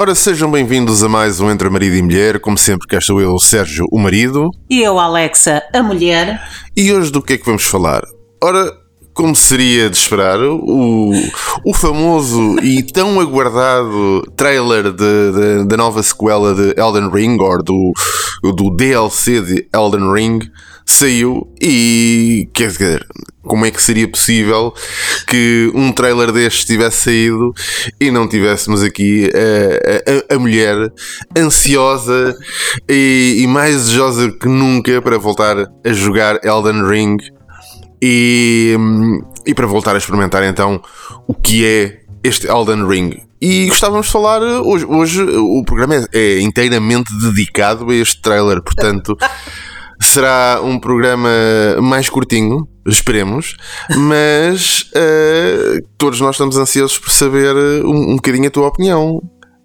Ora, sejam bem-vindos a mais um Entre Marido e Mulher. Como sempre, cá estou eu, Sérgio, o marido. E eu, Alexa, a mulher. E hoje do que é que vamos falar? Ora, como seria de esperar, o, o famoso e tão aguardado trailer da nova sequela de Elden Ring, ou do, do DLC de Elden Ring, saiu e quer dizer, como é que seria possível que um trailer deste tivesse saído e não tivéssemos aqui a, a, a mulher ansiosa e, e, mais desejosa que nunca para voltar a jogar Elden Ring e, e para voltar a experimentar então o que é este Elden Ring. E gostávamos de falar hoje. Hoje o programa é, é inteiramente dedicado a este trailer, portanto. será um programa mais curtinho, esperemos, mas uh, todos nós estamos ansiosos por saber um, um bocadinho a tua opinião.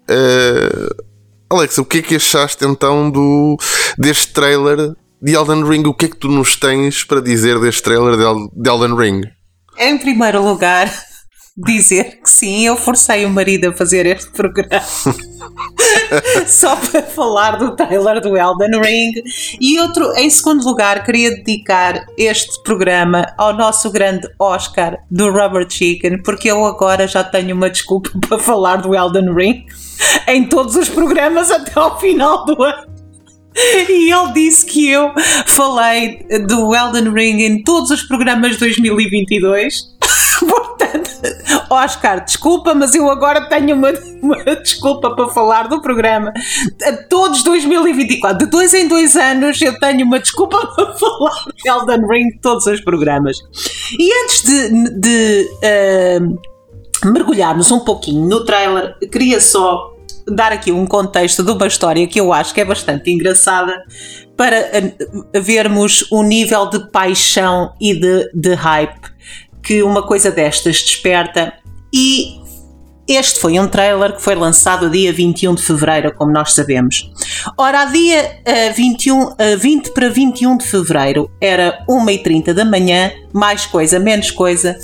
Uh, Alexa, o que é que achaste então do, deste trailer de Elden Ring? O que é que tu nos tens para dizer deste trailer de, de Elden Ring? Em primeiro lugar, dizer que sim, eu forcei o marido a fazer este programa. Só para falar do trailer do Elden Ring. E outro, em segundo lugar, queria dedicar este programa ao nosso grande Oscar do Rubber Chicken, porque eu agora já tenho uma desculpa para falar do Elden Ring em todos os programas até ao final do ano. E ele disse que eu falei do Elden Ring em todos os programas de 2022 Portanto, Oscar, desculpa, mas eu agora tenho uma, uma desculpa para falar do programa. Todos 2024, de dois em dois anos, eu tenho uma desculpa para falar de Elden Ring todos os programas. E antes de, de uh, mergulharmos um pouquinho no trailer, queria só dar aqui um contexto de uma história que eu acho que é bastante engraçada para ah, vermos o nível de paixão e de, de hype que uma coisa destas desperta e este foi um trailer que foi lançado dia 21 de fevereiro, como nós sabemos. Ora, a dia uh, 21, uh, 20 para 21 de fevereiro era 1h30 da manhã, mais coisa, menos coisa,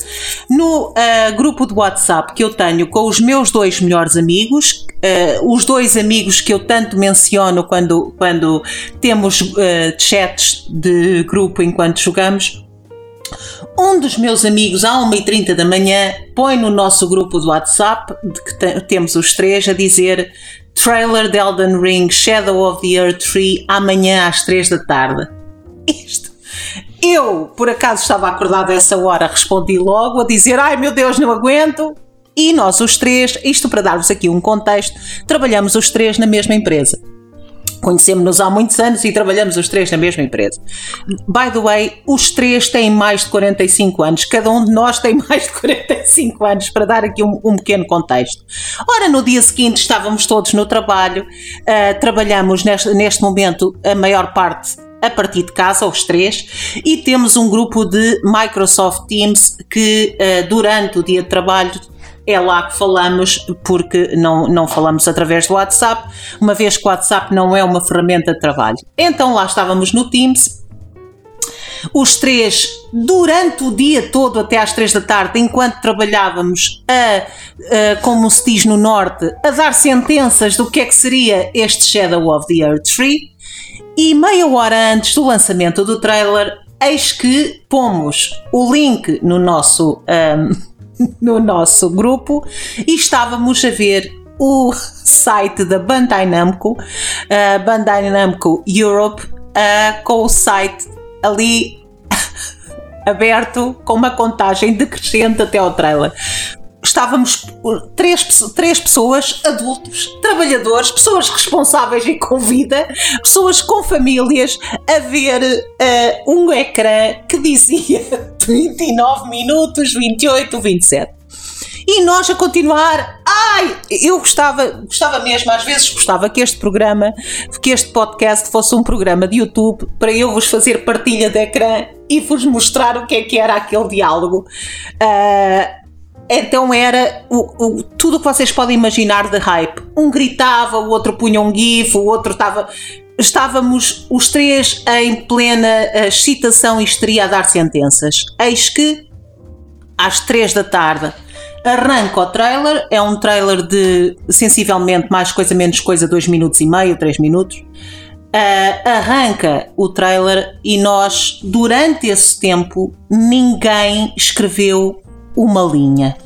no uh, grupo de WhatsApp que eu tenho com os meus dois melhores amigos, uh, os dois amigos que eu tanto menciono quando, quando temos uh, chats de grupo enquanto jogamos. Um dos meus amigos, à 1h30 da manhã, põe no nosso grupo do WhatsApp, de que temos os três, a dizer trailer de Elden Ring Shadow of the Earth 3 amanhã às 3 da tarde. Isto. Eu, por acaso, estava acordado a essa hora, respondi logo a dizer: Ai meu Deus, não aguento. E nós, os três, isto para dar-vos aqui um contexto, trabalhamos os três na mesma empresa. Conhecemos-nos há muitos anos e trabalhamos os três na mesma empresa. By the way, os três têm mais de 45 anos, cada um de nós tem mais de 45 anos, para dar aqui um, um pequeno contexto. Ora, no dia seguinte estávamos todos no trabalho, uh, trabalhamos neste, neste momento a maior parte a partir de casa, os três, e temos um grupo de Microsoft Teams que uh, durante o dia de trabalho é lá que falamos, porque não, não falamos através do WhatsApp, uma vez que o WhatsApp não é uma ferramenta de trabalho. Então lá estávamos no Teams, os três, durante o dia todo, até às três da tarde, enquanto trabalhávamos, a, a, como se diz no Norte, a dar sentenças do que é que seria este Shadow of the Earth Tree. E meia hora antes do lançamento do trailer, eis que pomos o link no nosso. Um, no nosso grupo e estávamos a ver o site da Bandai Namco, uh, Bandai Namco Europe, uh, com o site ali aberto com uma contagem decrescente até ao trailer estávamos três, três pessoas, adultos, trabalhadores, pessoas responsáveis e com vida, pessoas com famílias, a ver uh, um ecrã que dizia 29 minutos, 28, 27. E nós a continuar. Ai, eu gostava, gostava mesmo, às vezes gostava que este programa, que este podcast fosse um programa de YouTube para eu vos fazer partilha de ecrã e vos mostrar o que é que era aquele diálogo. Uh, então era o, o, tudo o que vocês podem imaginar de hype. Um gritava, o outro punha um gif, o outro estava. Estávamos os três em plena uh, excitação e histeria a dar sentenças. Eis que, às três da tarde, Arranca o trailer, é um trailer de sensivelmente mais coisa menos coisa, 2 minutos e meio, 3 minutos. Uh, arranca o trailer e nós, durante esse tempo, ninguém escreveu uma linha.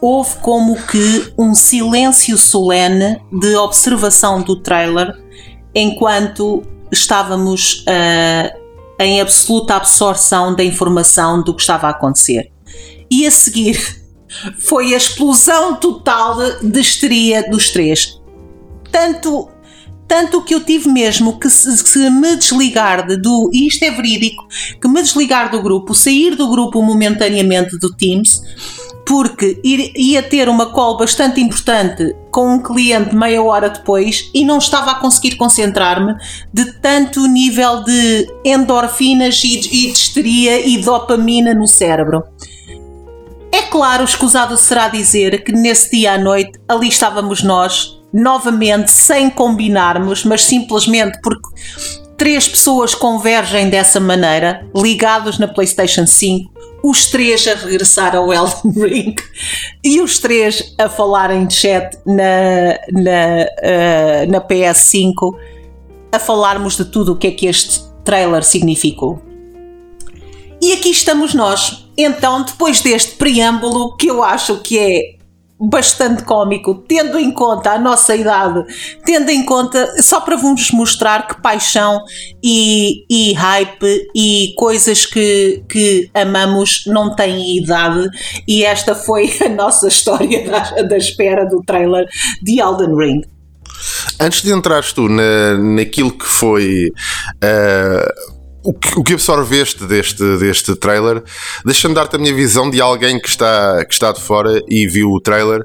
Houve como que um silêncio solene de observação do trailer enquanto estávamos uh, em absoluta absorção da informação do que estava a acontecer. E a seguir foi a explosão total de histeria dos três. Tanto, tanto que eu tive mesmo que se, me desligar de, do, e isto é verídico, que me desligar do grupo, sair do grupo momentaneamente do Teams, porque ia ter uma call bastante importante com um cliente meia hora depois e não estava a conseguir concentrar-me de tanto nível de endorfinas e, e de histeria e dopamina no cérebro. É claro, escusado será dizer que nesse dia à noite ali estávamos nós, novamente sem combinarmos, mas simplesmente porque três pessoas convergem dessa maneira, ligados na PlayStation 5, os três a regressar ao Elden Ring e os três a falarem de chat na, na, uh, na PS5 a falarmos de tudo o que é que este trailer significou. E aqui estamos nós. Então, depois deste preâmbulo, que eu acho que é bastante cómico, tendo em conta a nossa idade, tendo em conta, só para vos mostrar que paixão e, e hype e coisas que, que amamos não têm idade, e esta foi a nossa história da, da espera do trailer de Elden Ring. Antes de entrares tu na, naquilo que foi. Uh o que, o que absorveste deste, deste trailer? Deixa-me dar-te a minha visão de alguém que está, que está de fora e viu o trailer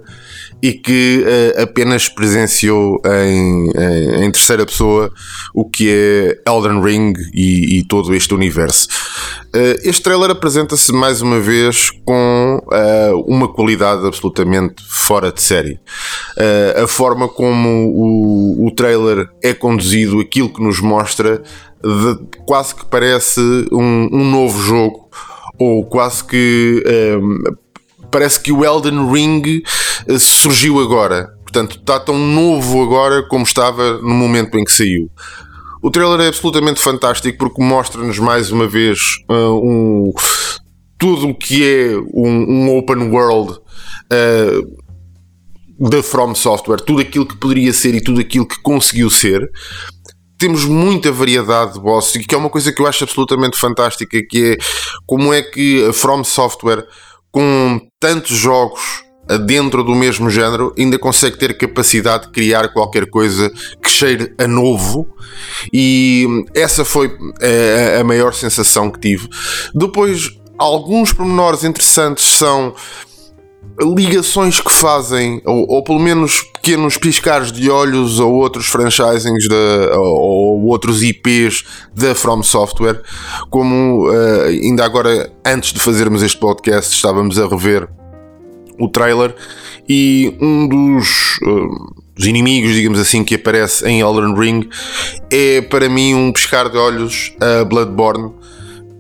e que uh, apenas presenciou em, em, em, terceira pessoa o que é Elden Ring e, e todo este universo. Uh, este trailer apresenta-se mais uma vez com uh, uma qualidade absolutamente fora de série. a forma como o, o trailer é conduzido, aquilo que nos mostra, de, quase que parece um, um, novo jogo, ou quase que um, parece que o Elden Ring eh, surgiu agora. Portanto, está tão novo agora como estava no momento em que saiu. O trailer é absolutamente fantástico porque mostra-nos mais uma vez uh, um, tudo o que é um, um open world uh, da From Software, tudo aquilo que poderia ser e tudo aquilo que conseguiu ser temos muita variedade de bosses, que é uma coisa que eu acho absolutamente fantástica, que é como é que a From Software, com tantos jogos dentro do mesmo género, ainda consegue ter capacidade de criar qualquer coisa que cheire a novo, e essa foi a, a maior sensação que tive. Depois, alguns pormenores interessantes são ligações que fazem, ou, ou, pelo menos pequenos piscares de olhos a outros franchisings de, ou, ou, outros IPs da From Software, como uh, ainda agora, antes de fazermos este podcast, estávamos a rever o trailer e um dos, uh, dos inimigos, digamos assim, que aparece em Elden Ring é para mim um piscar de olhos a Bloodborne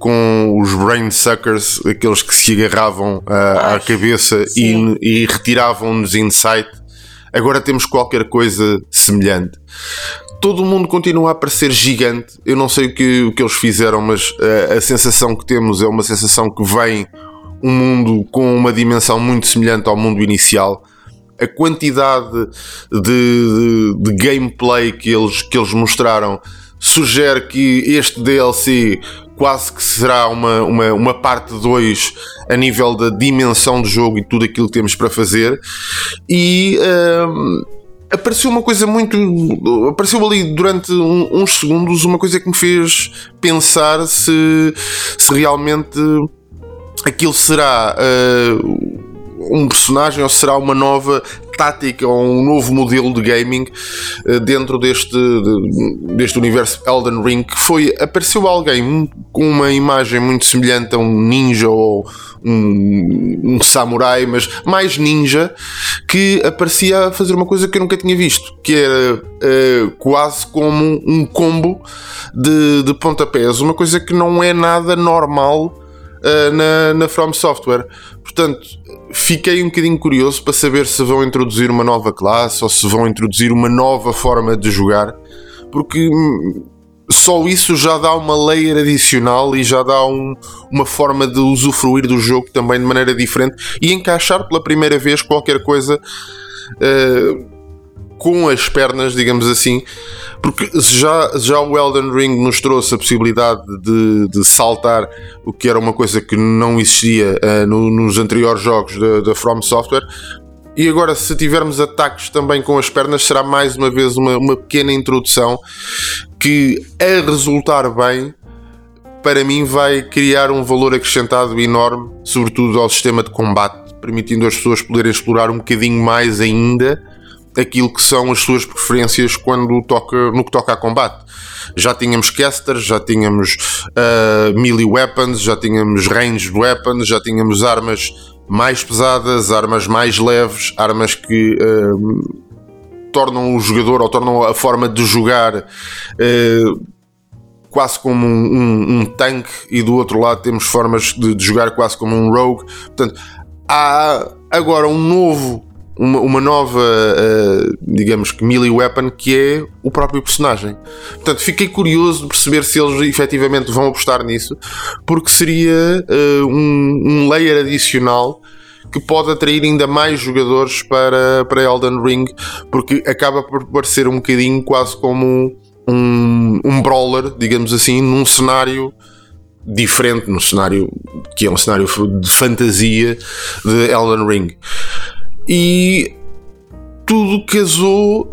com os brain suckers, aqueles que se agarravam uh, à cabeça e, e retiravam-nos insight. Agora temos qualquer coisa semelhante. Todo o mundo continua a parecer gigante. Eu não sei o que, o que eles fizeram, mas uh, a sensação que temos é uma sensação que vem um mundo com uma dimensão muito semelhante ao mundo inicial. A quantidade de, de, de gameplay que eles, que eles mostraram sugere que este DLC quase que será uma, uma, uma parte 2 a nível da dimensão do jogo e tudo aquilo que temos para fazer. E um, apareceu uma coisa muito. Apareceu ali durante um, uns segundos uma coisa que me fez pensar se, se realmente aquilo será. Uh, um personagem ou será uma nova tática ou um novo modelo de gaming uh, dentro deste, de, deste universo Elden Ring que foi apareceu alguém com uma imagem muito semelhante a um ninja ou um, um samurai, mas mais ninja que aparecia a fazer uma coisa que eu nunca tinha visto, que era uh, quase como um combo de, de pontapés, uma coisa que não é nada normal uh, na, na From Software. Portanto, fiquei um bocadinho curioso para saber se vão introduzir uma nova classe ou se vão introduzir uma nova forma de jogar, porque hum, só isso já dá uma layer adicional e já dá um, uma forma de usufruir do jogo também de maneira diferente e encaixar pela primeira vez qualquer coisa. Uh, com as pernas, digamos assim, porque já, já o Elden Ring nos trouxe a possibilidade de, de saltar o que era uma coisa que não existia uh, no, nos anteriores jogos da From Software. E agora, se tivermos ataques também com as pernas, será mais uma vez uma, uma pequena introdução que, a resultar bem, para mim vai criar um valor acrescentado enorme, sobretudo ao sistema de combate, permitindo as pessoas poderem explorar um bocadinho mais ainda aquilo que são as suas preferências quando toca, no que toca a combate. Já tínhamos casters, já tínhamos uh, melee weapons, já tínhamos ranged weapons, já tínhamos armas mais pesadas, armas mais leves, armas que uh, tornam o jogador ou tornam a forma de jogar uh, quase como um, um, um, tanque e do outro lado temos formas de, de jogar quase como um rogue. Portanto, há agora um novo uma, uma nova, uh, digamos que, melee weapon que é o próprio personagem. Portanto, fiquei curioso de perceber se eles efetivamente vão apostar nisso, porque seria uh, um, um layer adicional que pode atrair ainda mais jogadores para, para Elden Ring, porque acaba por parecer um bocadinho quase como um, um brawler, digamos assim, num cenário diferente, num cenário que é um cenário de fantasia de Elden Ring e tudo casou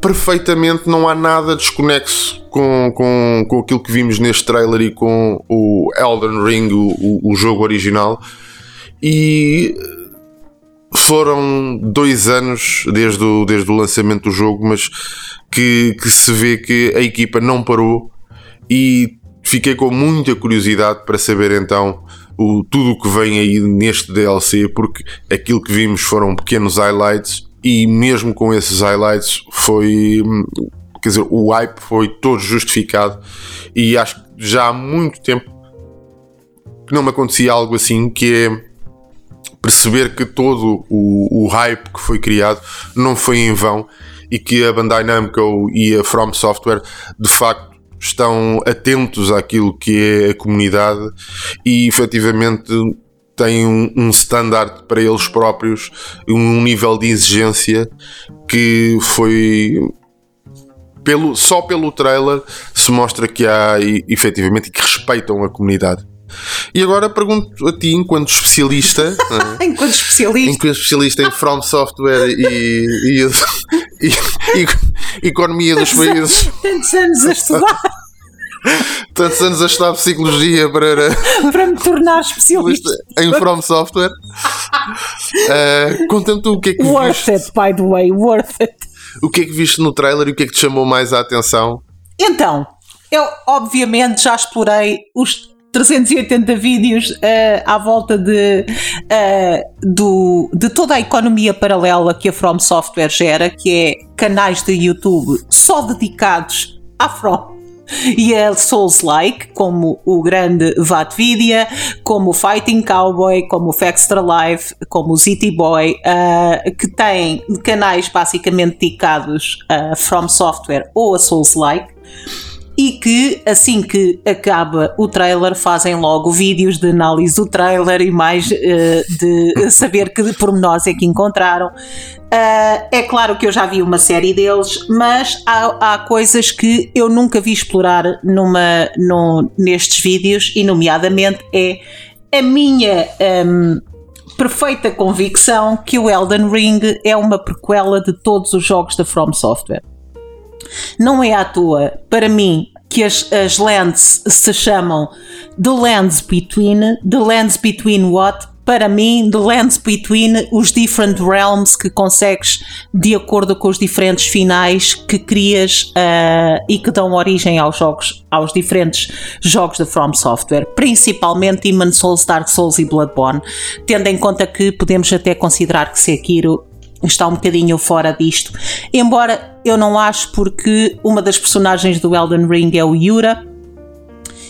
perfeitamente, não há nada desconexo com, com, com aquilo que vimos neste trailer e com o Elden Ring, o, o jogo original. E foram dois anos desde o, desde o lançamento do jogo, mas que, que se vê que a equipa não parou e fiquei com muita curiosidade para saber então o, tudo o que vem aí neste DLC, porque aquilo que vimos foram pequenos highlights e mesmo com esses highlights foi. Quer dizer, o hype foi todo justificado e acho que já há muito tempo que não me acontecia algo assim, que é perceber que todo o, o hype que foi criado não foi em vão e que a Bandai Namco e a From Software de facto estão atentos àquilo que é a comunidade e efetivamente têm um, um standard para eles próprios, um nível de exigência que foi pelo, só pelo trailer se mostra que há efetivamente que respeitam a comunidade. E agora pergunto a ti, enquanto especialista, é? enquanto especialista, enquanto especialista em From Software e, e, e, e economia dos países, tantos anos a estudar. Tantos anos a estudar psicologia para, para me tornar especialista em From Software. Uh, Conta-me tu o que é que Worth viste. it, by the way, worth it. O que é que viste no trailer e o que é que te chamou mais a atenção? Então, eu obviamente já explorei os 380 vídeos uh, à volta de, uh, do, de toda a economia paralela que a From Software gera, que é canais de YouTube só dedicados à From. E é Souls-like, como o grande Vatvidia, como o Fighting Cowboy, como o Faxtra Life, como o Zity Boy, uh, que têm canais basicamente dedicados a From Software ou a Souls-like e que assim que acaba o trailer fazem logo vídeos de análise do trailer e mais uh, de saber que pormenores é que encontraram. Uh, é claro que eu já vi uma série deles, mas há, há coisas que eu nunca vi explorar numa, nestes vídeos, e nomeadamente é a minha um, perfeita convicção que o Elden Ring é uma prequela de todos os jogos da From Software. Não é à toa, para mim, que as, as lands se chamam The Lands Between. The Lands Between what? Para mim, The Lands Between os different realms que consegues de acordo com os diferentes finais que crias uh, e que dão origem aos jogos, aos diferentes jogos da From Software, principalmente Demon Souls, Dark Souls e Bloodborne, tendo em conta que podemos até considerar que Sekiro está um bocadinho fora disto. Embora eu não acho porque uma das personagens do Elden Ring é o Yura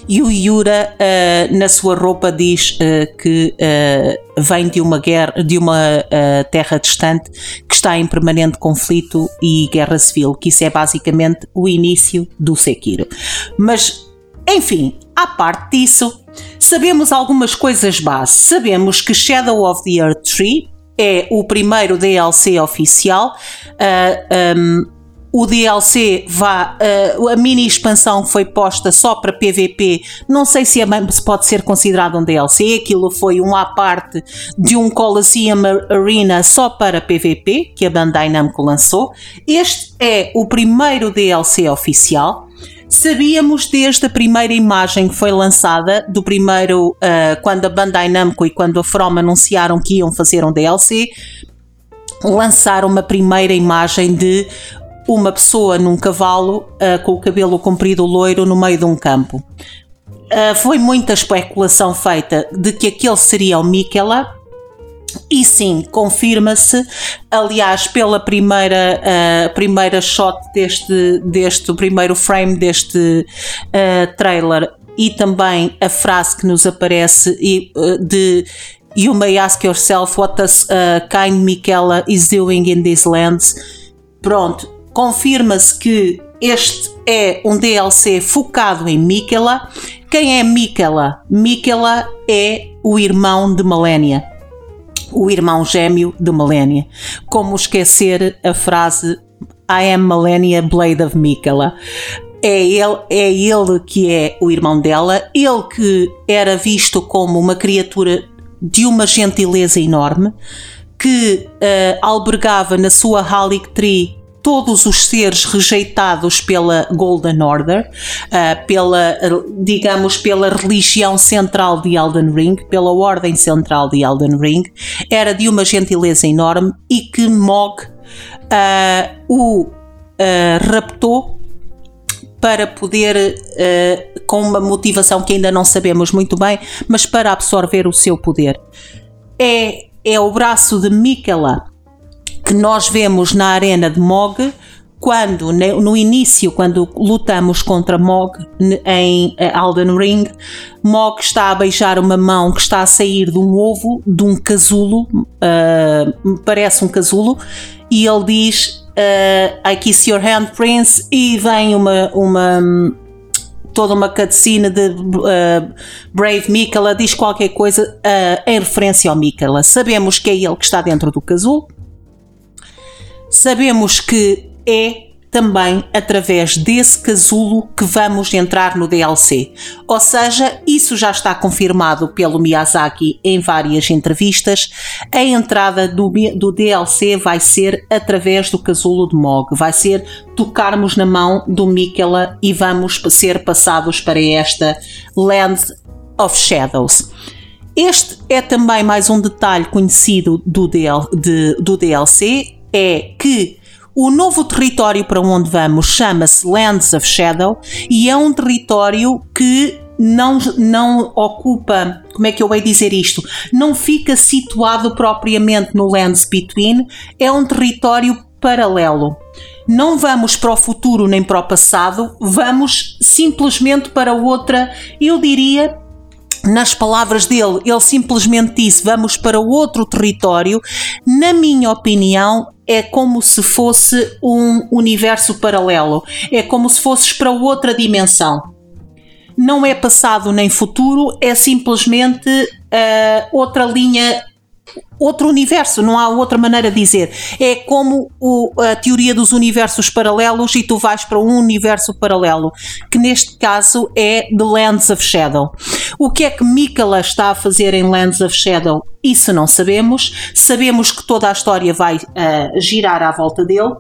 e o Yura uh, na sua roupa diz uh, que uh, vem de uma guerra, de uma terra distante que está em permanente conflito e guerra civil, que isso é basicamente o início do Sekiro. Mas, enfim, à parte disso, sabemos algumas coisas base. Sabemos que Shadow of the Earth Tree é o primeiro DLC oficial. Uh, um, o DLC vá, uh, a mini expansão foi posta só para PVP. Não sei se, é, se pode ser considerado um DLC. Aquilo foi um à parte de um Colosseum Arena só para PVP que a Bandai Namco lançou. Este é o primeiro DLC oficial. Sabíamos desde a primeira imagem que foi lançada, do primeiro, uh, quando a Bandai Namco e quando a From anunciaram que iam fazer um DLC, lançaram uma primeira imagem de uma pessoa num cavalo uh, com o cabelo comprido loiro no meio de um campo. Uh, foi muita especulação feita de que aquele seria o Miquela. E sim, confirma-se, aliás, pela primeira, uh, primeira shot deste, deste primeiro frame deste trailer e também a frase que nos aparece de You may ask yourself what does uh, kind Michaela is doing in these lands. Pronto, confirma-se que este é um DLC focado em Mikela. Quem é Mikela? Mikela é o irmão de Malenia, o irmão gêmeo de Malenia. Como esquecer a frase I am Malenia Blade of Mikela? É ele, é ele que é o irmão dela, ele que era visto como uma criatura de uma gentileza enorme, que uh, albergava na sua Halic Tree todos os seres rejeitados pela Golden Order, uh, pela, digamos, pela religião central de Elden Ring, pela ordem central de Elden Ring, era de uma gentileza enorme e que Mog uh, o uh, raptou para poder, uh, com uma motivação que ainda não sabemos muito bem, mas para absorver o seu poder. É, é o braço de Mikela que nós vemos na arena de Mog quando no início, quando lutamos contra Mog em Elden Ring, Mog está a beijar uma mão que está a sair de um ovo de um casulo, uh, parece um casulo, e ele diz uh, I kiss your hand, Prince, e vem uma, uma toda uma cutscene de uh, Brave Mikala, diz qualquer coisa uh, em referência ao Mikala. Sabemos que é ele que está dentro do casulo sabemos que é também através desse casulo que vamos entrar no DLC. Ou seja, isso já está confirmado pelo Miyazaki em várias entrevistas. A entrada do, do DLC vai ser através do casulo de Mog, vai ser tocarmos na mão do Mikela e vamos ser passados para esta Land of Shadows. Este é também mais um detalhe conhecido do, DL, de, do DLC é que o novo território para onde vamos chama-se Lands of Shadow e é um território que não, não ocupa, como é que eu vou dizer isto? Não fica situado propriamente no Lands Between, é um território paralelo. Não vamos para o futuro nem para o passado, vamos simplesmente para outra, eu diria, nas palavras dele, ele simplesmente disse: Vamos para outro território. Na minha opinião, é como se fosse um universo paralelo. É como se fosses para outra dimensão. Não é passado nem futuro, é simplesmente uh, outra linha outro universo, não há outra maneira de dizer. É como o, a teoria dos universos paralelos e tu vais para um universo paralelo, que neste caso é The Lands of Shadow. O que é que Mikala está a fazer em Lands of Shadow? Isso não sabemos. Sabemos que toda a história vai uh, girar à volta dele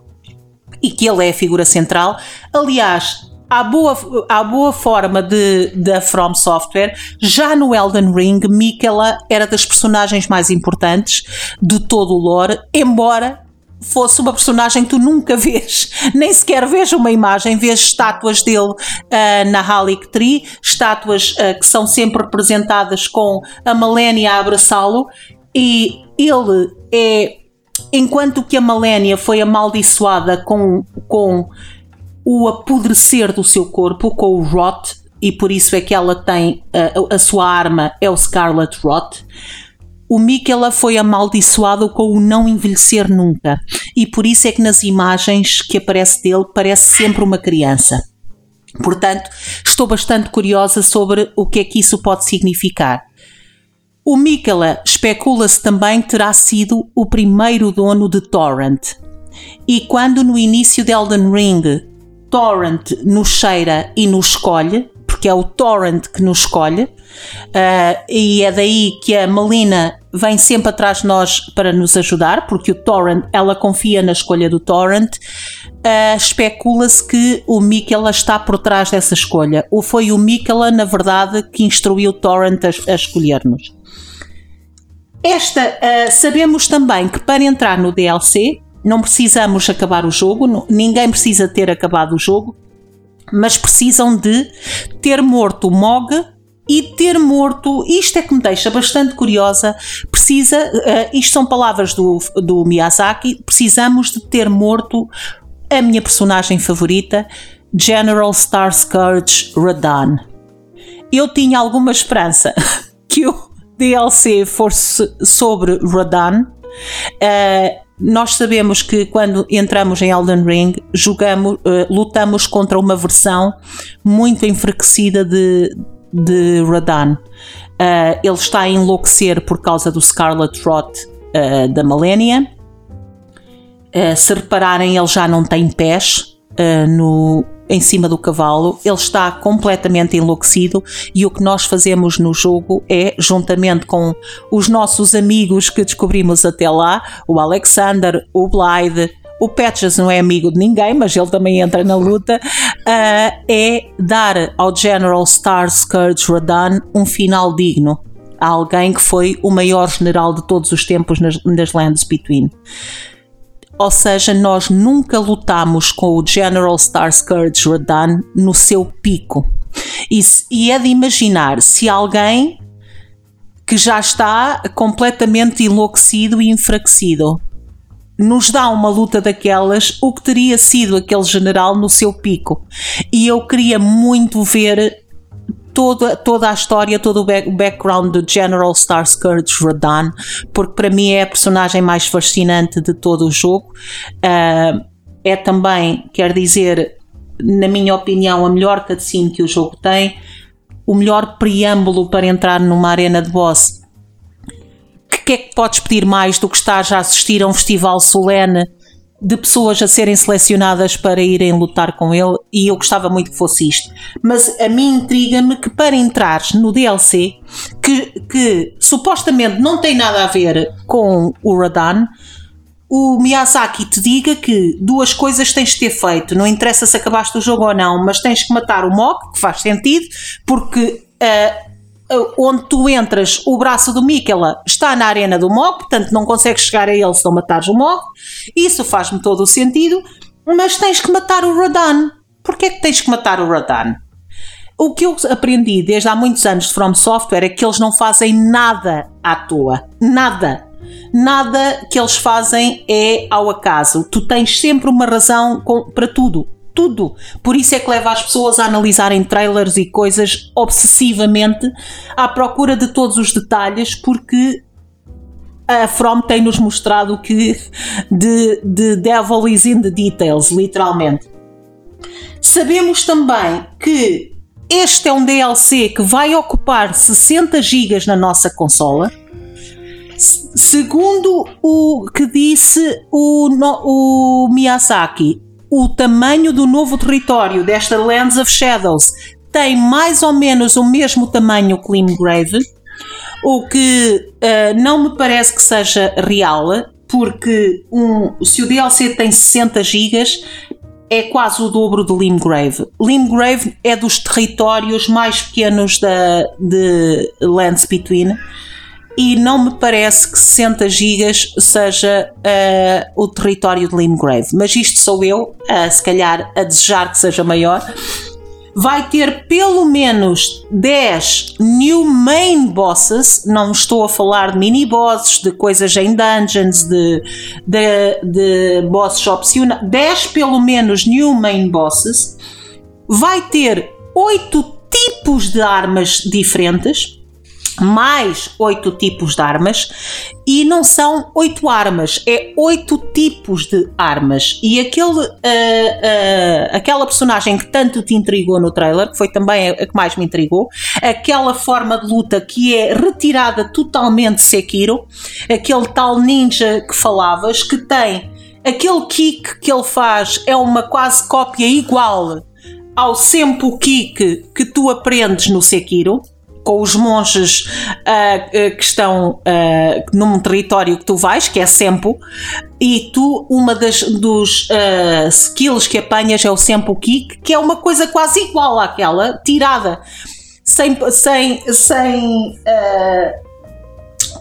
e que ele é a figura central. Aliás, à boa, à boa forma de, da From Software, já no Elden Ring, Miquela era das personagens mais importantes de todo o lore, embora fosse uma personagem que tu nunca vês, nem sequer vês uma imagem, vês estátuas dele uh, na Halic Tree, estátuas uh, que são sempre representadas com a Malenia a abraçá-lo, e ele é, enquanto que a Malenia foi amaldiçoada com, com o apodrecer do seu corpo com o rot, e por isso é que ela tem a, a sua arma é o Scarlet Rot. O Mikela foi amaldiçoado com o não envelhecer nunca e por isso é que nas imagens que aparece dele parece sempre uma criança. Portanto, estou bastante curiosa sobre o que é que isso pode significar. O Mikela especula-se também que terá sido o primeiro dono de Torrent. E quando no início de Elden Ring Torrent nos cheira e nos escolhe, porque é o Torrent que nos escolhe, uh, e é daí que a Melina vem sempre atrás de nós para nos ajudar, porque o Torrent, ela confia na escolha do Torrent. Uh, Especula-se que o Mikela está por trás dessa escolha, ou foi o Mikela, na verdade, que instruiu o Torrent a, a escolher-nos. Esta, uh, sabemos também que para entrar no DLC não precisamos acabar o jogo, ninguém precisa ter acabado o jogo, mas precisam de ter morto o Mog e ter morto, isto é que me deixa bastante curiosa, precisa, uh, isto são palavras do, do Miyazaki, precisamos de ter morto a minha personagem favorita, General Starscourge Radan. Eu tinha alguma esperança que o DLC fosse sobre Rodan. Uh, nós sabemos que quando entramos em Elden Ring, jogamos, uh, lutamos contra uma versão muito enfraquecida de, de Radan. Uh, ele está a enlouquecer por causa do Scarlet Rot uh, da Malenia. se repararem, ele já não tem pés no, em cima do cavalo, ele está completamente enlouquecido e o que nós fazemos no jogo é, juntamente com os nossos amigos que descobrimos até lá, o Alexander, o Blythe, o Patches não é amigo de ninguém, mas ele também entra na luta, uh, é dar ao General Star Scourge Radan um final digno. A alguém que foi o maior general de todos os tempos nas, nas Lands Between. Ou seja, nós nunca lutamos com o General Starscourge Radan no seu pico. E, e é de imaginar se alguém que já está completamente enlouquecido e enfraquecido nos dá uma luta daquelas, o que teria sido aquele general no seu pico. E eu queria muito ver toda, toda a história, todo o, back, o background do General Starscourge Radan, porque para mim é a personagem mais fascinante de todo o jogo. Uh, é também, quer dizer, na minha opinião, a melhor cutscene que o jogo tem, o melhor preâmbulo para entrar numa arena de boss. O que é que podes pedir mais do que estar a assistir a um festival solene de pessoas a serem selecionadas para irem lutar com ele e eu gostava muito que fosse isto. Mas a mim intriga-me que para entrares no DLC, que, que supostamente não tem nada a ver com o Radan, o Miyazaki te diga que duas coisas tens de ter feito, não interessa se acabaste o jogo ou não, mas tens que matar o Mok, que faz sentido, porque uh, onde tu entras, o braço do Mikela está na arena do Mog, portanto não consegues chegar a ele se não matares o Mog. Isso faz-me todo o sentido, mas tens que matar o Rodan. Porquê que tens que matar o Rodan? O que eu aprendi desde há muitos anos de From Software é que eles não fazem nada à toa. Nada. Nada que eles fazem é ao acaso. Tu tens sempre uma razão para tudo tudo. Por isso é que leva as pessoas a analisarem trailers e coisas obsessivamente à procura de todos os detalhes, porque a From tem-nos mostrado que the devil is in the details, literalmente. Sabemos também que este é um DLC que vai ocupar 60 GB na nossa consola. Segundo o que disse o, o Miyazaki, o tamanho do novo território desta Lands of Shadows tem mais ou menos o mesmo tamanho que Limgrave, o que uh, não me parece que seja real, porque um, se o DLC tem 60 GB, é quase o dobro de Limgrave. Limgrave é dos territórios mais pequenos da, de Lands Between e não me parece que 60 gigas seja uh, o território de Limgrave, mas isto sou eu, uh, se calhar a desejar que seja maior. Vai ter pelo menos 10 new main bosses, não estou a falar de mini bosses, de coisas em dungeons, de, de, de bosses opcionais, 10 pelo menos new main bosses. Vai ter 8 tipos de armas diferentes mais oito tipos de armas e não são oito armas, é oito tipos de armas. E aquele, uh, uh, aquela personagem que tanto te intrigou no trailer, que foi também a, que mais me intrigou, aquela forma de luta que é retirada totalmente de Sekiro, aquele tal ninja que falavas, que tem aquele kick que ele faz, é uma quase cópia igual ao Sempo Kick que tu aprendes no Sekiro com os monges uh, uh, que estão uh, num território que tu vais, que é Sempo, e tu, uma das dos skills que apanhas é o Sempo Kick, que é uma coisa quase igual àquela, tirada sem, sem, sem,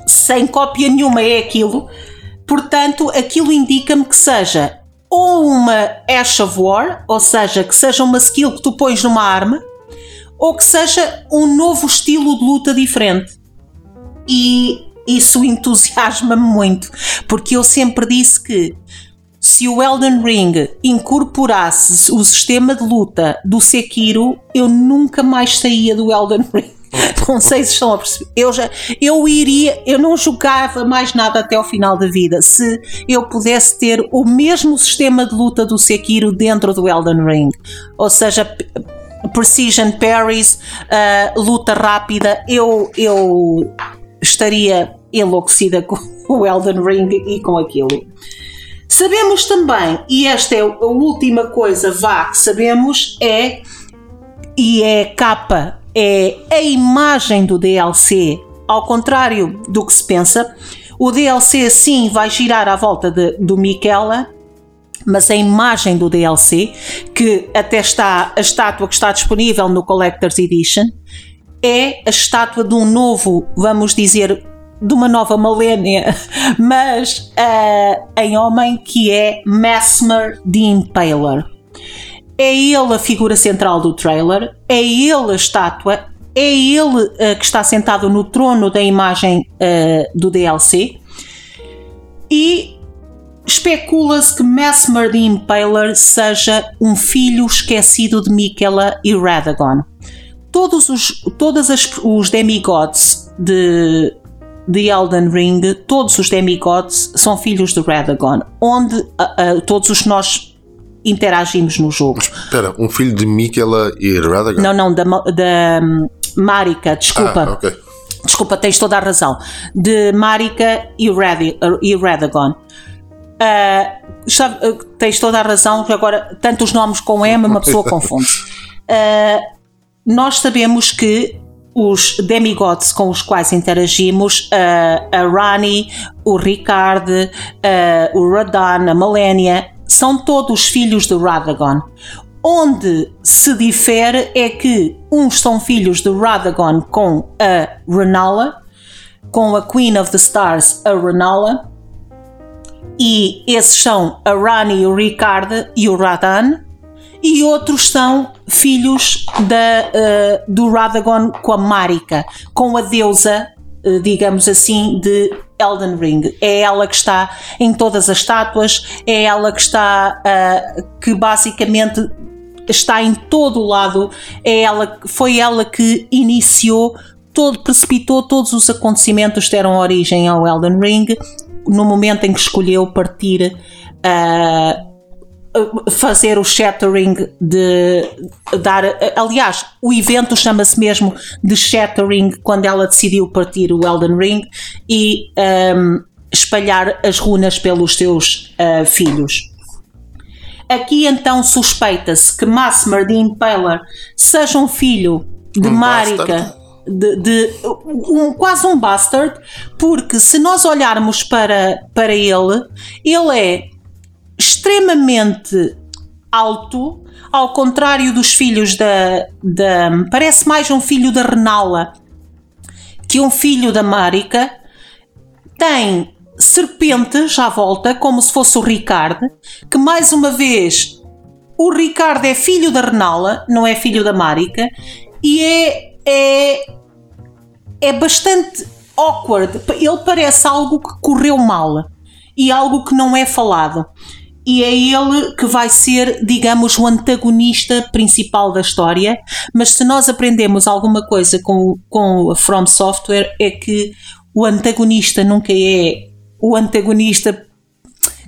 sem cópia nenhuma, é aquilo. Portanto, aquilo indica-me que seja ou uma Ash of War, ou seja, que seja uma skill que tu pões numa arma ou que seja um novo estilo de luta diferente. E isso entusiasma-me muito, porque eu sempre disse que se o Elden Ring incorporasse o sistema de luta do Sekiro, eu nunca mais saía do Elden Ring. Não sei se estão a perceber. Eu, já, eu iria, eu não jogava mais nada até ao final da vida se eu pudesse ter o mesmo sistema de luta do Sekiro dentro do Elden Ring. Ou seja, precision parries, uh, luta rápida, eu, eu estaria enlouquecida com o Elden Ring e com aquilo. Sabemos também, e esta é a última coisa vá que sabemos, é e é capa, é a imagem do DLC, ao contrário do que se pensa. O DLC sim vai girar à volta de, do Miquela, mas a imagem do DLC, que até está a estátua que está disponível no Collector's Edition, é a estátua de um novo, vamos dizer, de uma nova malénia, mas uh, em homem que é Mesmer the Impaler. É ele a figura central do trailer, é ele a estátua, é ele uh, que está sentado no trono da imagem uh, do DLC. E Especula-se que Mesmer the Impaler seja um filho esquecido de Miquela e Radagon. Todos os, todas as, os demigods de, de Elden Ring, todos os demigods são filhos de Radagon, onde uh, uh, todos os nós interagimos no jogo. Espera, um filho de Miquela e Radagon? Não, não, da, da um, Marika, desculpa. Ah, okay. Desculpa, tens toda a razão. De Marika e, Radi, e Radagon. Uh, tens toda a razão, que agora tantos nomes com M uma pessoa confunde. Uh, nós sabemos que os demigods com os quais interagimos, uh, a Rani, o Ricard, uh, o Radan, a Malenia, são todos filhos de Radagon. Onde se difere é que uns são filhos de Radagon com a Renala, com a Queen of the Stars, a Renala, e esses são a Rani, o Ricard e o Radan, e outros são filhos da, uh, do Radagon com a Marika, com a deusa, uh, digamos assim, de Elden Ring. É ela que está em todas as estátuas, é ela que está, uh, que basicamente está em todo o lado, é ela, foi ela que iniciou todo, precipitou todos os acontecimentos que deram origem ao Elden Ring no momento em que escolheu partir uh, fazer o shattering de dar. Aliás, o evento chama-se mesmo de shattering quando ela decidiu partir o Elden Ring e um, espalhar as runas pelos seus uh, filhos. Aqui então suspeita-se que Masmer de Impaler seja um filho de um Marika de, de um, quase um bastard, porque se nós olharmos para, para ele, ele é extremamente alto, ao contrário dos filhos da, da. Parece mais um filho da Renala que um filho da Marika. Tem serpentes à volta, como se fosse o Ricardo, que mais uma vez o Ricardo é filho da Renala, não é filho da Marika, e é é, é bastante awkward. Ele parece algo que correu mal e algo que não é falado. e é ele que vai ser, digamos, o antagonista principal da história. Mas se nós aprendemos alguma coisa com, com a From Software, é que o antagonista nunca é o antagonista.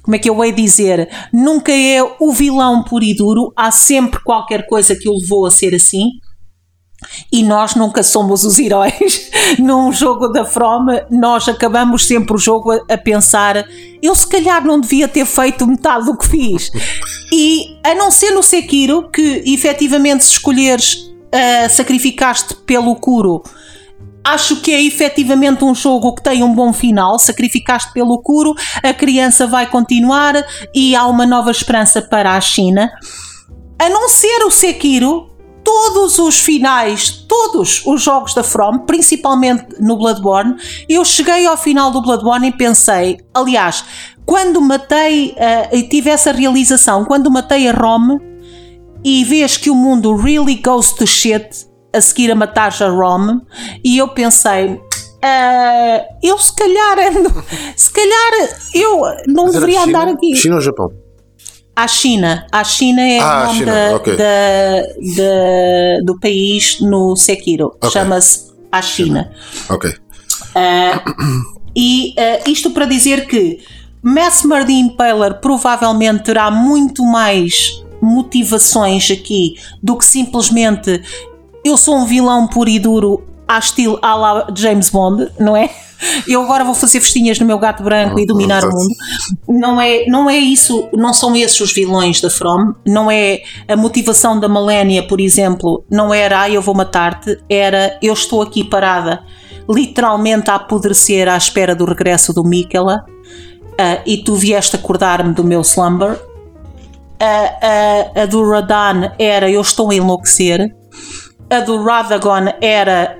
Como é que eu hei dizer? Nunca é o vilão puro e duro, há sempre qualquer coisa que o levou a ser assim. E nós nunca somos os heróis. Num jogo da From, nós acabamos sempre o jogo a, a, pensar: eu se calhar não devia ter feito metade do que fiz. E a não ser no Sekiro, que efetivamente se escolheres uh, sacrificaste pelo Kuro, acho que é efetivamente um jogo que tem um bom final. Sacrificaste pelo Kuro, a criança vai continuar e há uma nova esperança para a China. A não ser o Sekiro, todos os finais, todos os jogos da From, principalmente no Bloodborne, eu cheguei ao final do Bloodborne e pensei, aliás, quando matei uh, e tive essa realização, quando matei a Rom e vês que o mundo really goes to shit a seguir a matar a Rom, e eu pensei, uh, eu se calhar ando, se calhar eu não Mas deveria andar aqui. China ou Japão? À China. A China é ah, o nome China. Da, okay. da, da, do país no Sekiro. Okay. Chama-se a China. Ok. Uh, e uh, isto para dizer que Mesmer the Impaler provavelmente terá muito mais motivações aqui do que simplesmente eu sou um vilão puro e duro à estilo à la James Bond, não é? Eu agora vou fazer festinhas no meu gato branco e dominar o mundo. Não é, não é isso, não são esses os vilões da From, não é a motivação da Malénia, por exemplo, não era ah, eu vou matar-te, era eu estou aqui parada, literalmente a apodrecer à espera do regresso do Mikela uh, e tu vieste acordar-me do meu slumber. A, do Radan era eu estou a enlouquecer. A do Radagon era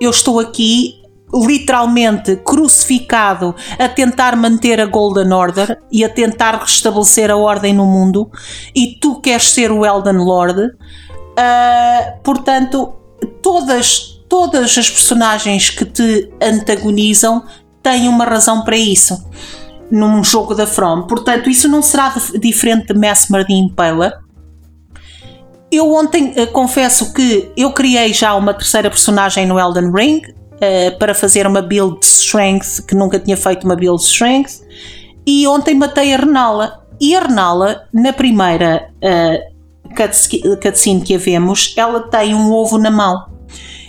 eu estou aqui literalmente crucificado a tentar manter a Golden Order e a tentar restabelecer a ordem no mundo, e tu queres ser o Elden Lord. Uh, portanto, todas, todas as personagens que te antagonizam têm uma razão para isso num jogo da From. Portanto, isso não será diferente de Mesmer de Impaler. Eu ontem uh, confesso que eu criei já uma terceira personagem no Elden Ring, uh, para fazer uma build strength, que nunca tinha feito uma build strength. E ontem matei a Renala. E a Renala, na primeira uh, cutscene que a vemos, ela tem um ovo na mão.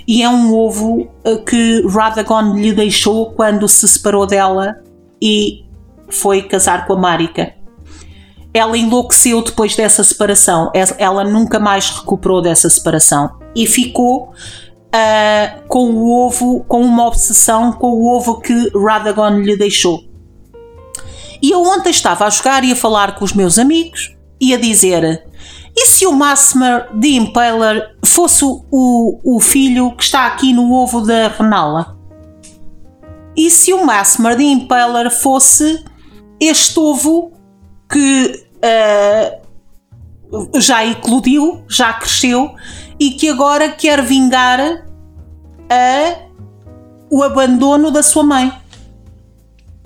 E é um ovo uh, que Radagon lhe deixou quando se separou dela e foi casar com a Marika. Ela enlouqueceu depois dessa separação. Ela nunca mais recuperou dessa separação e ficou uh, com o ovo, com uma obsessão com o ovo que Radagon lhe deixou. E eu ontem estava a jogar e a falar com os meus amigos e a dizer: e se o Massmer de Impaler fosse o, o filho que está aqui no ovo da Renala? E se o Massmer de Impaler fosse este ovo que uh, já eclodiu, já cresceu e que agora quer vingar a o abandono da sua mãe.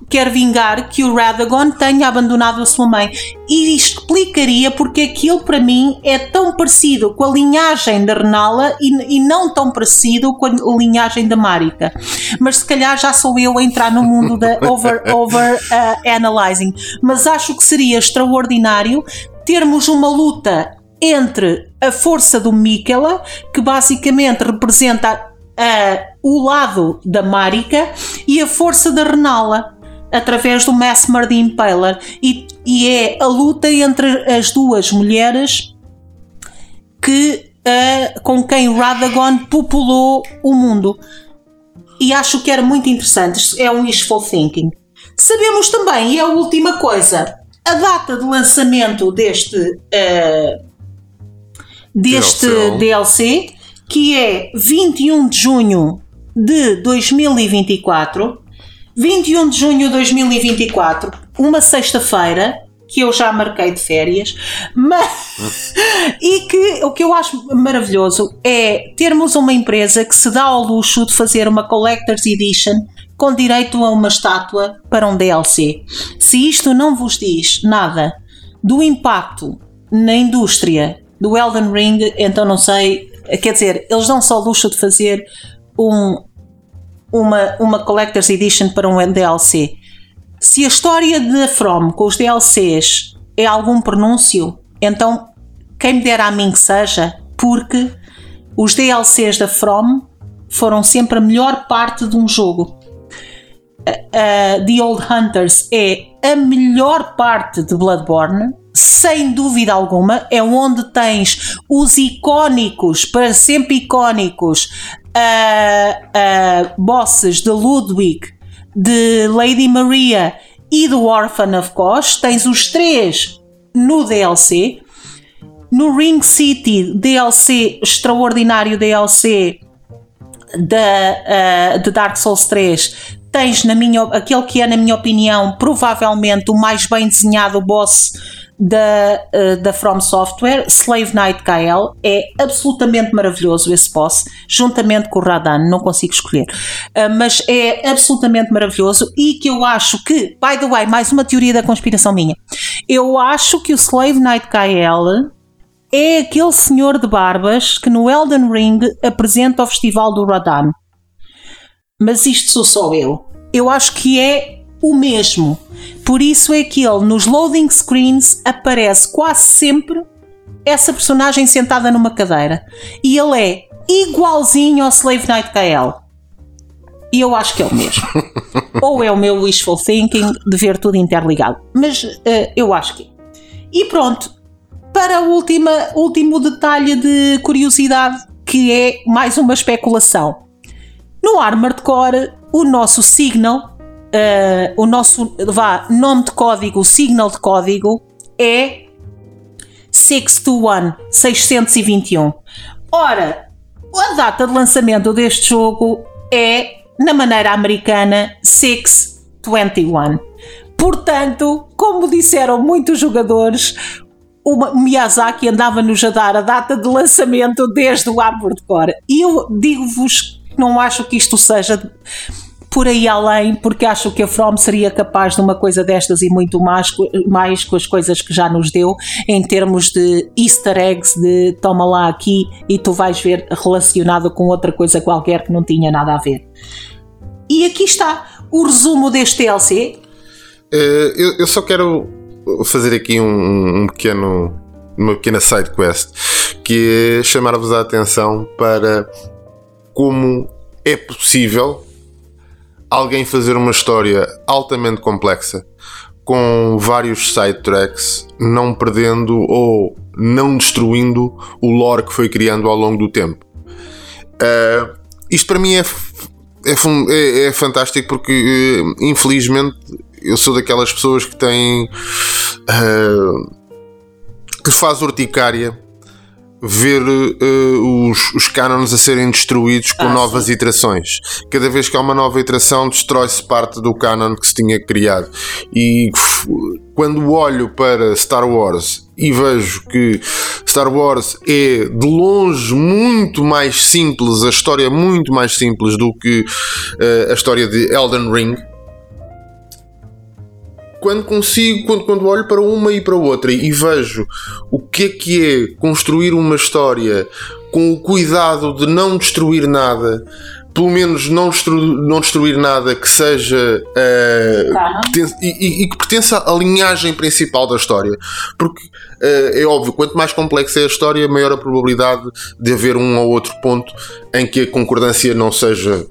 Quer vingar que o Radagon tenha abandonado a sua mãe. E explicaria porque aquilo para mim é tão parecido com a linhagem da Renala e, e não tão parecido com a linhagem da Marika. Mas se calhar já sou eu a entrar no mundo da over, over uh, analyzing. Mas acho que seria extraordinário termos uma luta entre a força do Mikela, que basicamente representa uh, o lado da Marika e a força da Renala através do Mesmer de Impaler. E, e, é a luta entre as duas mulheres que uh, com quem Radagon populou o mundo. E acho que era muito interessante. É um wishful thinking. Sabemos também e é a última coisa a data de lançamento deste uh, deste DLC, DLC que é 21 de junho de 2024. 21 de junho de 2024, uma sexta-feira, que eu já marquei de férias, mas e que o que eu acho maravilhoso é termos uma empresa que se dá ao luxo de fazer uma Collector's Edition com direito a uma estátua para um DLC. Se isto não vos diz nada, do impacto na indústria do Elden Ring, então não sei. Quer dizer, eles dão só o luxo de fazer um, uma, uma Collector's Edition para um DLC. Se a história de From com os DLCs é algum pronúncio, então quem me dera a mim que seja, porque os DLCs da From foram sempre a melhor parte de um jogo. Uh, The Old Hunters é a melhor parte de Bloodborne, sem dúvida alguma, é onde tens os icónicos, para sempre icónicos, uh, uh, bosses de Ludwig, de Lady Maria e do Orphan of Kosh. Tens os três no DLC. No Ring City, DLC, extraordinário DLC da, uh, de Dark Souls 3, tens na minha, aquele que é, na minha opinião, provavelmente o mais bem desenhado boss da, uh, da From Software, Slave Knight KL, é absolutamente maravilhoso esse boss, juntamente com o Radan, não consigo escolher, uh, mas é absolutamente maravilhoso e que eu acho que, by the way, mais uma teoria da conspiração minha, eu acho que o Slave Knight KL é aquele senhor de barbas que no Elden Ring apresenta o Festival do Radan. Mas isto sou só eu. Eu acho que é o mesmo. Por isso é que ele nos loading screens aparece quase sempre essa personagem sentada numa cadeira. E ele é igualzinho ao Slave Knight KL. E eu acho que é o mesmo. Ou é o meu wishful thinking de ver tudo interligado. Mas uh, eu acho que é. E pronto, para o última, último detalhe de curiosidade, que é mais uma especulação. No Armored Core, o nosso signal, uh, o nosso vá, nome de código, o signal de código é 621, 621. Ora, a data de lançamento deste jogo é, na maneira americana, 621. Portanto, como disseram muitos jogadores, o Miyazaki andava-nos a dar a data de lançamento desde o Armored Core. E eu digo-vos que não acho que isto seja por aí além, porque acho que a From seria capaz de uma coisa destas e muito mais, mais com as coisas que já nos deu, em termos de easter eggs, de toma lá aqui e tu vais ver relacionado com outra coisa qualquer que não tinha nada a ver. E aqui está o resumo deste DLC. Uh, eh, eu, eu só quero fazer aqui um, um pequeno, uma pequena side quest que é chamar-vos a atenção para como é possível alguém fazer uma história altamente complexa com vários side tracks, não perdendo ou não destruindo o lore que foi criando ao longo do tempo. Uh, isto para mim é, é, é, é fantástico porque, uh, infelizmente, eu sou daquelas pessoas que têm. Uh, que faz urticária ver uh, os, os cânones a serem destruídos com ah, novas sim. iterações. Cada vez que há uma nova iteração, destrói-se parte do canon que se tinha criado. E quando olho para Star Wars e vejo que Star Wars é de longe muito mais simples, a história é muito mais simples do que uh, a história de Elden Ring quando consigo, quando, quando olho para uma e para outra e vejo o que é que é construir uma história com o cuidado de não destruir nada, pelo menos não destruir, não destruir nada que seja uh, e, e, que pertença à linhagem principal da história. Porque uh, é óbvio, quanto mais complexa é a história, maior a probabilidade de haver um ou outro ponto em que a concordância não seja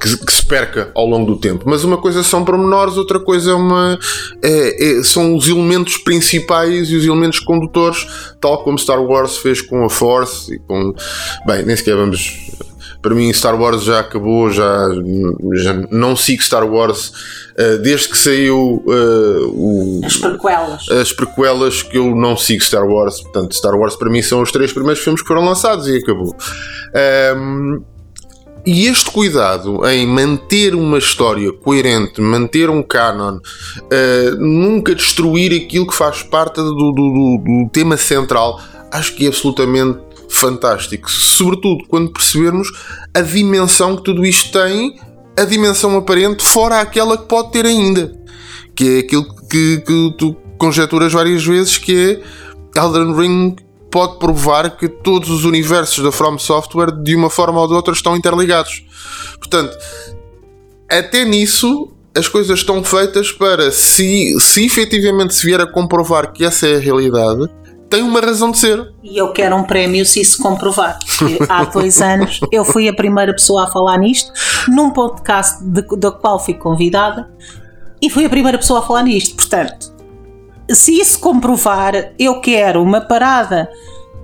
que, que, se perca ao longo do tempo. Mas uma coisa são pormenores, outra coisa é uma, é, é, são os elementos principais e os elementos condutores, tal como Star Wars fez com a Force e com. Bem, nem sequer vamos. Para mim, Star Wars já acabou, já, já não sigo Star Wars uh, desde que saiu uh, o, as prequelas. As prequelas que eu não sigo Star Wars. Portanto, Star Wars para mim são os três primeiros filmes que foram lançados e acabou. Um, e este cuidado em manter uma história coerente, manter um canon, uh, nunca destruir aquilo que faz parte do, do, do, do tema central, acho que é absolutamente fantástico. Sobretudo quando percebermos a dimensão que tudo isto tem, a dimensão aparente, fora aquela que pode ter ainda. Que é aquilo que, que tu conjecturas várias vezes que é Elden Ring pode provar que todos os universos da From Software de uma forma ou de outra estão interligados. Portanto, até nisso as coisas estão feitas para se, se efetivamente se vier a comprovar que essa é a realidade, tem uma razão de ser. E eu quero um prémio se isso comprovar. Porque há dois anos eu fui a primeira pessoa a falar nisto, num podcast do qual fui convidada, e fui a primeira pessoa a falar nisto. Portanto, se isso comprovar, eu quero uma parada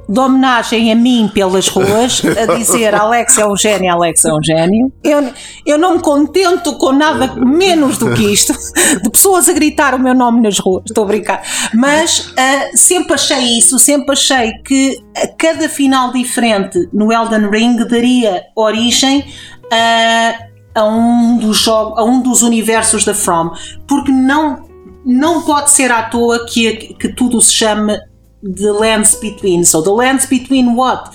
de homenagem a mim pelas ruas, a dizer Alex é um gênio, Alex é um gênio. Eu, eu não me contento com nada menos do que isto, de pessoas a gritar o meu nome nas ruas, estou a brincar. Mas uh, sempre achei isso, sempre achei que cada final diferente no Elden Ring daria origem a, a um dos jogos, a um dos universos da From, porque não não pode ser à toa que, que tudo se chame the lands between. So the lands between what?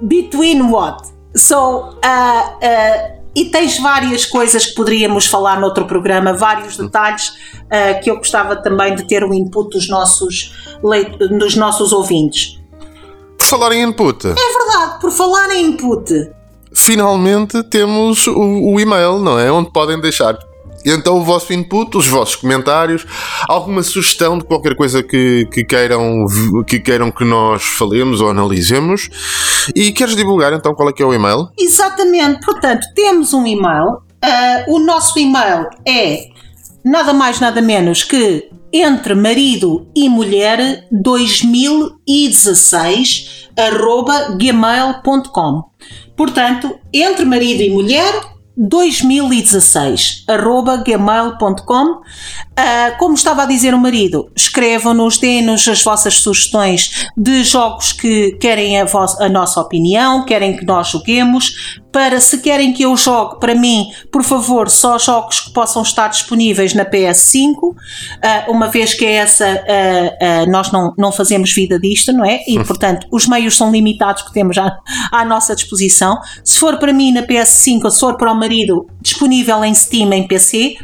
Between what? So uh, uh, e tens várias coisas que poderíamos falar noutro programa, vários detalhes uh, que eu gostava também de ter o input dos nossos, dos nossos ouvintes. Por falar em input. É verdade, por falar em input. Finalmente temos o, o e-mail, não é? Onde podem deixar então o vosso input, os vossos comentários, alguma sugestão de qualquer coisa que, que, queiram, que queiram que nós falemos ou analisemos. E queres divulgar então qual é que é o e-mail? Exatamente, portanto, temos um e-mail. Uh, o nosso e-mail é nada mais nada menos que entre marido e mulher 2016 arroba gmail.com Portanto, entre marido e mulher 2016 arroba gmail.com uh, como estava a dizer o marido escrevam-nos, deem-nos as vossas sugestões de jogos que querem a, a nossa opinião querem que nós joguemos para se querem que eu jogue para mim, por favor, só jogos que possam estar disponíveis na PS5, uh, ah, uma vez que é essa uh, uh, nós não, não fazemos vida disto, não é? E hum. portanto os meios são limitados que temos à, à nossa disposição. Se for para mim na PS5 ou se for para o marido, disponível em Steam em PC.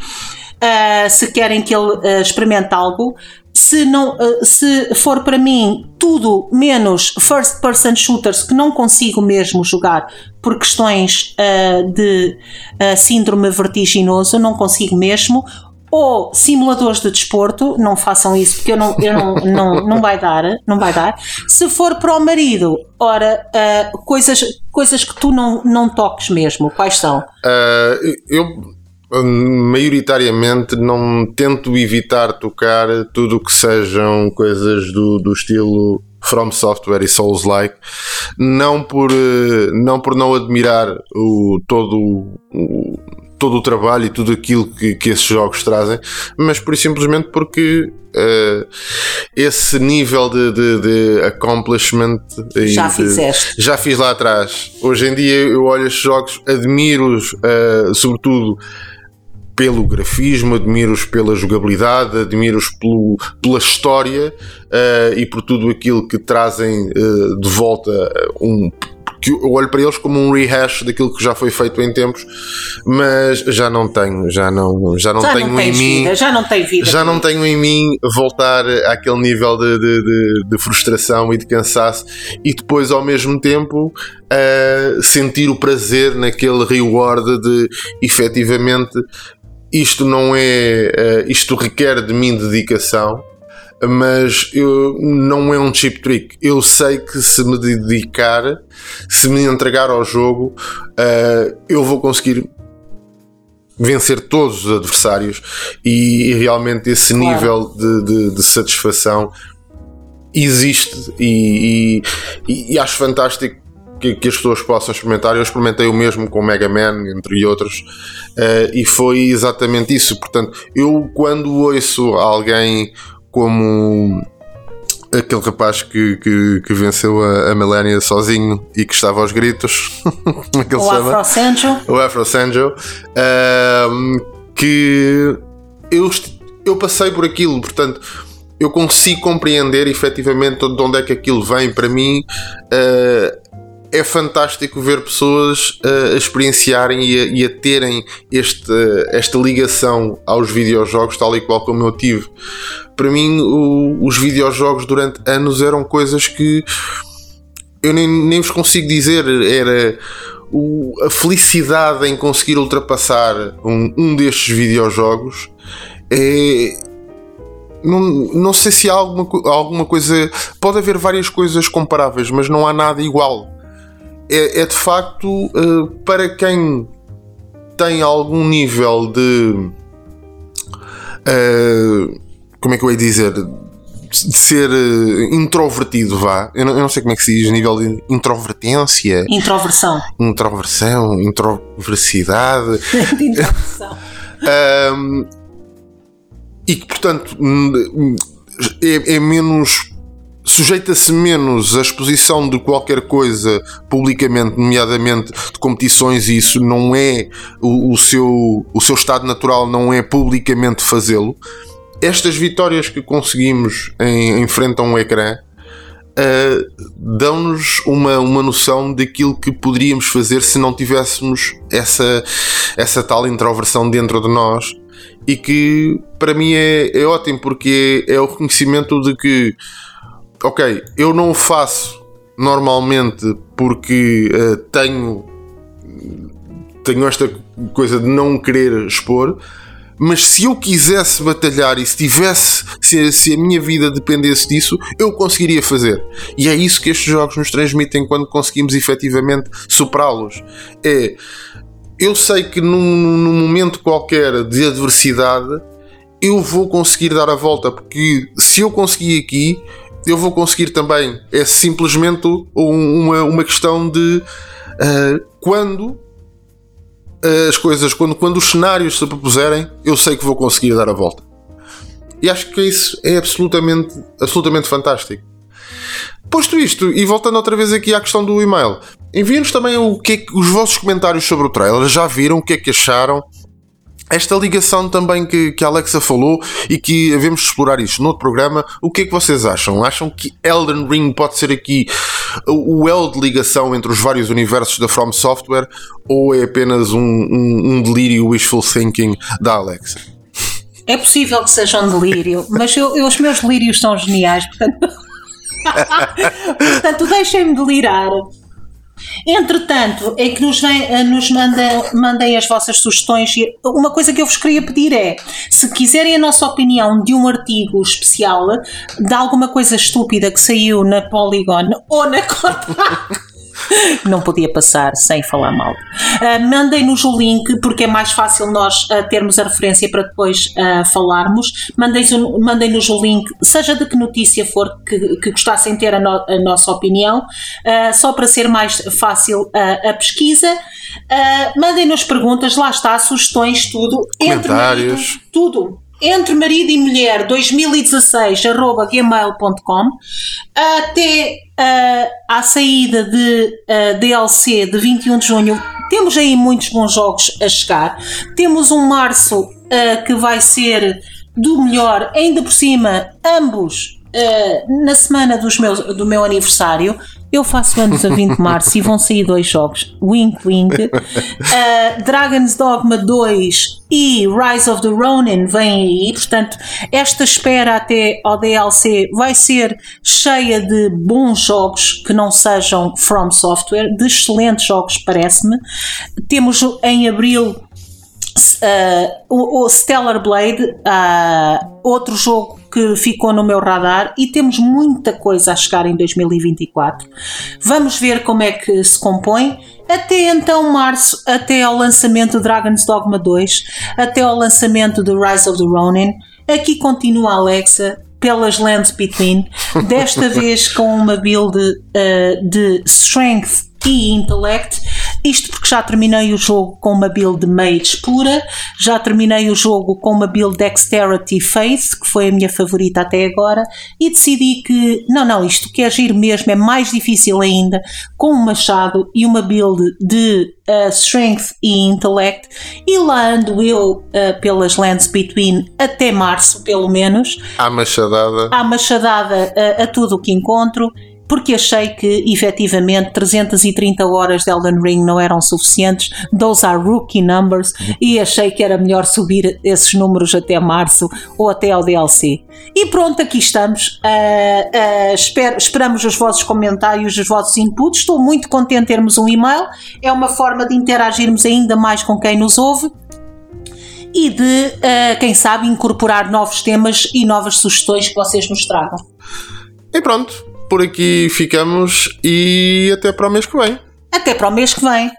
Uh, se querem que ele uh, experimente algo, se, não, eh, se for para mim tudo menos first person shooters que não consigo mesmo jogar por questões uh, de uh, síndrome vertiginoso, não consigo mesmo. Ou simuladores de desporto, não façam isso porque eu não, eu não, não, não vai dar, não vai dar. Se for para o marido, ora, uh, coisas, coisas que tu não, não toques mesmo, quais são? eu maioritariamente não tento evitar tocar tudo o que sejam coisas do, do estilo From Software e Souls-like, não por não por não admirar o todo o, todo o trabalho e tudo aquilo que, que esses jogos trazem, mas por simplesmente porque uh, esse nível de, de, de accomplishment já fizeste. já fiz lá atrás. Hoje em dia eu olho estes jogos, admiro-os, uh, sobretudo pelo grafismo, admiro-os pela jogabilidade, admiro-os pela história uh, e por tudo aquilo que trazem uh, de volta um que eu olho para eles como um rehash daquilo que já foi feito em tempos, mas já não tenho, já não, já não já tenho não em mim, vida, já não tenho vida, já não tenho em mim voltar àquele nível de, de, de, de frustração e de cansaço e depois ao mesmo tempo uh, sentir o prazer naquele reward de efetivamente isto não é. Uh, isto requer de mim dedicação, mas eu, não é um cheap trick. Eu sei que se me dedicar, se me entregar ao jogo, uh, eu vou conseguir vencer todos os adversários e, e realmente esse claro. nível de, de, de, satisfação existe e, e, e acho fantástico que, que, as pessoas possam experimentar. Eu experimentei o mesmo com o Mega Man, entre outros, uh, e foi exatamente isso. Portanto, eu quando ouço alguém como aquele rapaz que, que, que venceu a, a Melania sozinho e que estava aos gritos, é o Afro Sanjo, o Afro Sanjo, uh, que eu, eu passei por aquilo, portanto eu consigo compreender efetivamente de onde é que aquilo vem para mim. Uh, é fantástico ver pessoas uh, a experienciarem e a, e a terem este, esta ligação aos videojogos, tal e qual como eu tive. Para mim, o, os videojogos durante anos eram coisas que eu nem, nem vos consigo dizer. Era o, a felicidade em conseguir ultrapassar um, um destes videojogos. É, não, não sei se há alguma, alguma coisa. Pode haver várias coisas comparáveis, mas não há nada igual. É, é de facto uh, para quem tem algum nível de. Uh, como é que eu ia dizer? De ser uh, introvertido, vá. Eu não, eu não, sei como é que se diz, nível de introvertência. Introversão. Introversão, introversidade. de introversão. um, e que, portanto, é, é menos. Sujeita-se menos à exposição de qualquer coisa publicamente, nomeadamente de competições, e isso não é o, o seu, o seu estado natural, não é publicamente fazê-lo. Estas vitórias que conseguimos em, em frente a um ecrã uh, dão-nos uma, uma noção daquilo que poderíamos fazer se não tivéssemos essa, essa tal introversão dentro de nós e que para mim é, é ótimo porque é, é o reconhecimento de que, ok, eu não faço normalmente porque uh, tenho tenho esta coisa de não querer expor, mas se eu quisesse batalhar e se tivesse, se, se, a minha vida dependesse disso, eu conseguiria fazer. E é isso que estes jogos nos transmitem quando conseguimos efetivamente superá-los. É eu sei que num, num momento qualquer de adversidade eu vou conseguir dar a volta, porque se eu conseguir aqui, eu vou conseguir também. É simplesmente uma, uma questão de uh, quando as coisas, quando, quando os cenários se propuserem, eu sei que vou conseguir dar a volta. E acho que isso é absolutamente, absolutamente fantástico. Posto isto, e voltando outra vez aqui à questão do e-mail, enviem-nos também o que, é que os vossos comentários sobre o trailer. Já viram o que é que acharam? Esta ligação também que, que a Alexa falou e que havemos de explorar isto no outro programa, o que é que vocês acham? Acham que Elden Ring pode ser aqui o elo de ligação entre os vários universos da From Software ou é apenas um, um, um delírio wishful thinking da Alexa? É possível que seja um delírio, mas eu, eu, os meus delírios são geniais, portanto, portanto deixem-me delirar. Entretanto, é que nos, vem, eh, nos mandem, mandem as vossas sugestões. Uma coisa que eu vos queria pedir é: se quiserem a nossa opinião de um artigo especial, de alguma coisa estúpida que saiu na Polygon ou na Kotaku. Não podia passar sem falar mal. Uh, Mandem-nos o link, porque é mais fácil nós uh, termos a referência para depois uh, falarmos. Mandem-nos o link, seja de que notícia for que, que gostassem ter a, no, a nossa opinião, só para ser mais fácil a pesquisa. Mandem-nos perguntas, lá está, sugestões, tudo. Comentários. Tudo entre marido e mulher 2016 arroba gmail.com até uh, à saída de uh, DLC de 21 de junho. Temos aí muitos bons jogos a chegar. Temos um março uh, que vai ser do melhor ainda por cima ambos na semana dos meus, do meu aniversário eu faço anos a 20 de março e vão sair dois jogos: Wink Wink, uh, Dragon's Dogma 2 e Rise of the Ronin vêm aí. Portanto, esta espera até ao DLC vai ser cheia de bons jogos que não sejam From Software, de excelentes jogos, parece-me. Temos em abril Uh, o, o, Stellar Blade, uh, outro jogo que ficou no meu radar, e temos muita coisa a chegar em 2024. Vamos ver como é que se compõe. Até então, março, até ao lançamento de Dragon's Dogma 2, até ao lançamento de Rise of the Ronin. Aqui continua a Alexa pelas Lands Between, desta vez com uma build uh, de Strength e Intellect isto porque já terminei o jogo com uma build Mage pura, já terminei o jogo com uma build Dexterity Faith, que foi a minha favorita até agora, e decidi que, não, não, isto quer agir mesmo, é mais difícil ainda, com um machado e uma build de uh, Strength e Intellect, e lá ando eu uh, pelas Lands Between até março, pelo menos. À machadada. À machadada uh, a tudo o que encontro porque achei que efetivamente 330 horas de Elden Ring não eram suficientes, those are rookie numbers, e achei que era melhor subir esses números até março ou até ao DLC. E pronto, aqui estamos. Uh, uh, esperamos os vossos comentários, os vossos inputs. Estou muito contente de termos um e-mail, é uma forma de interagirmos ainda mais com quem nos ouve e de, uh, quem sabe, incorporar novos temas e novas sugestões que vocês nos tragam. E pronto, por aqui ficamos e até para o mês que vem. Até para o mês que vem.